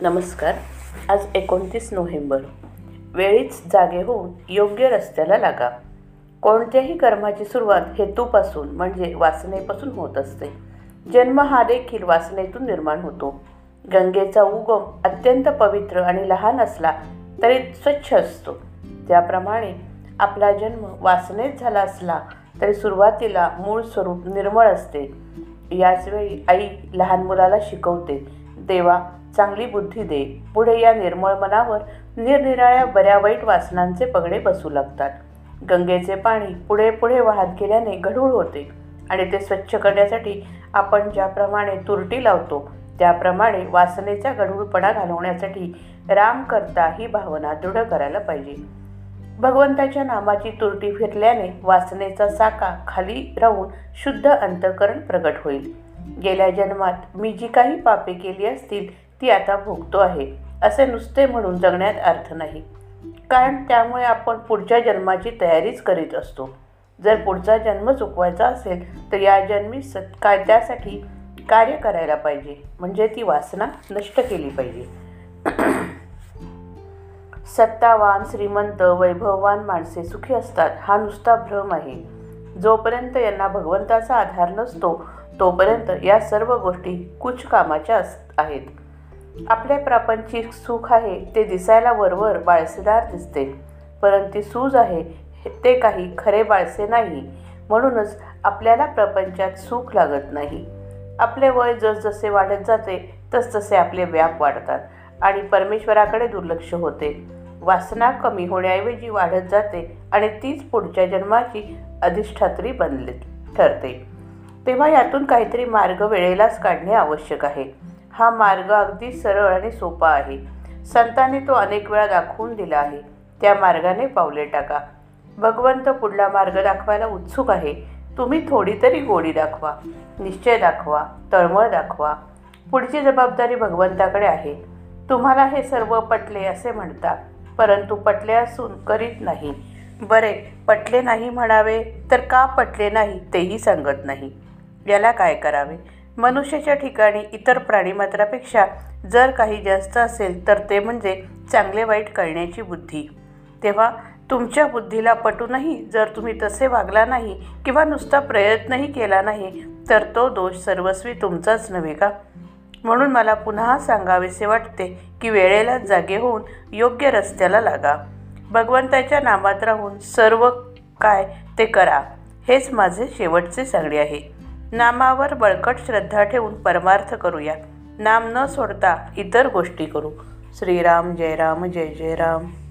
नमस्कार. आज एकोणतीस नोव्हेंबर. वेळीच जागे होऊन योग्य रस्त्याला लागा. कोणत्याही कर्माची सुरुवात हेतूपासून म्हणजे वासनेपासून होत असते. जन्म हा देखील वासनेतून निर्माण होतो. गंगेचा उगम अत्यंत पवित्र आणि लहान असला तरी स्वच्छ असतो. त्याप्रमाणे आपला जन्म वासनेत झाला असला तरी सुरुवातीला मूळ स्वरूप निर्मळ असते. याचवेळी आई लहान मुलाला शिकवते देवा चांगली बुद्धी दे. पुढे या निर्मळ मनावर निरनिराळ्या बऱ्या वाईट वासनांचे पगडे बसू लागतात. गंगेचे पाणी पुढे पुढे वाहत गेल्याने गढूळ होते आणि ते स्वच्छ करण्यासाठी आपण ज्याप्रमाणे तुरटी लावतो त्याप्रमाणे वासनेचा गढूळपणा घालवण्यासाठी राम करता ही भावना दृढ करायला पाहिजे. भगवंताच्या नामाची तुरटी फिरल्याने वासनेचा साका खाली राहून शुद्ध अंतकरण प्रगट होईल. गेल्या जन्मात मी जी काही पापे केली असतील ती आता भोगतो आहे असे नुसते म्हणून जगण्यात अर्थ नाही. कारण त्यामुळे आपण पुढच्या जन्माची तयारीच करीत असतो. जर पुढचा जन्म चुकवायचा असेल तर या जन्मी सत काय त्यासाठी कार्य करायला पाहिजे म्हणजे ती वासना नष्ट केली पाहिजे. सत्तावान श्रीमंत वैभववान माणसे सुखी असतात हा नुसता भ्रम आहे. जोपर्यंत यांना भगवंताचा आधार नसतो तोपर्यंत या सर्व गोष्टी कुछ कामाच्या अस आहेत. आपल्या प्रापंचिक सुख आहे ते दिसायला वरवर बाळसेदार दिसते. परंतु सूज आहे ते काही खरे बाळसे नाही. म्हणूनच आपल्याला प्रपंचात सुख लागत नाही. आपले वय जसजसे वाढत जाते तसतसे आपले व्याप वाढतात आणि परमेश्वराकडे दुर्लक्ष होते. वासना कमी होण्याऐवजी वाढत जाते आणि तीच पुढच्या जन्माची अधिष्ठात्री बनले ठरते. तेव्हा यातून काहीतरी मार्ग वेळेलाच काढणे आवश्यक आहे. हा मार्ग अगदी सरळ आणि सोपा आहे. संतांनी तो अनेक वेळा दाखवून दिला आहे. त्या मार्गाने पावले टाका. भगवंत पुढला मार्ग दाखवायला उत्सुक आहे. तुम्ही थोडी तरी गोडी दाखवा. निश्चय दाखवा. तळमळ दाखवा. पुढची जबाबदारी भगवंताकडे आहे. तुम्हाला हे सर्व पटले असे म्हणता परंतु पटले असून करीत नाही. बरे पटले नाही म्हणावे तर का पटले नाही तेही सांगत नाही. याला काय करावे? मनुष्याच्या ठिकाणी इतर प्राणीमात्रापेक्षा जर काही जास्त असेल तर ते म्हणजे चांगले वाईट कळण्याची बुद्धी. तेव्हा तुमच्या बुद्धीला पटूनही जर तुम्ही तसे वागला नाही किंवा नुसता प्रयत्नही केला नाही तर तो दोष सर्वस्वी तुमचाच नव्हे का? म्हणून मला पुन्हा सांगावेसे वाटते की वेळेला जागे होऊन योग्य रस्त्याला लागा. भगवंताच्या नामात राहून सर्व काय ते करा. हेच माझे शेवटचे सांगणे आहे. नामावर बळकट श्रद्धा ठेवून परमार्थ करूया. नाम न सोडता इतर गोष्टी करू. श्रीराम जय राम जय जय राम.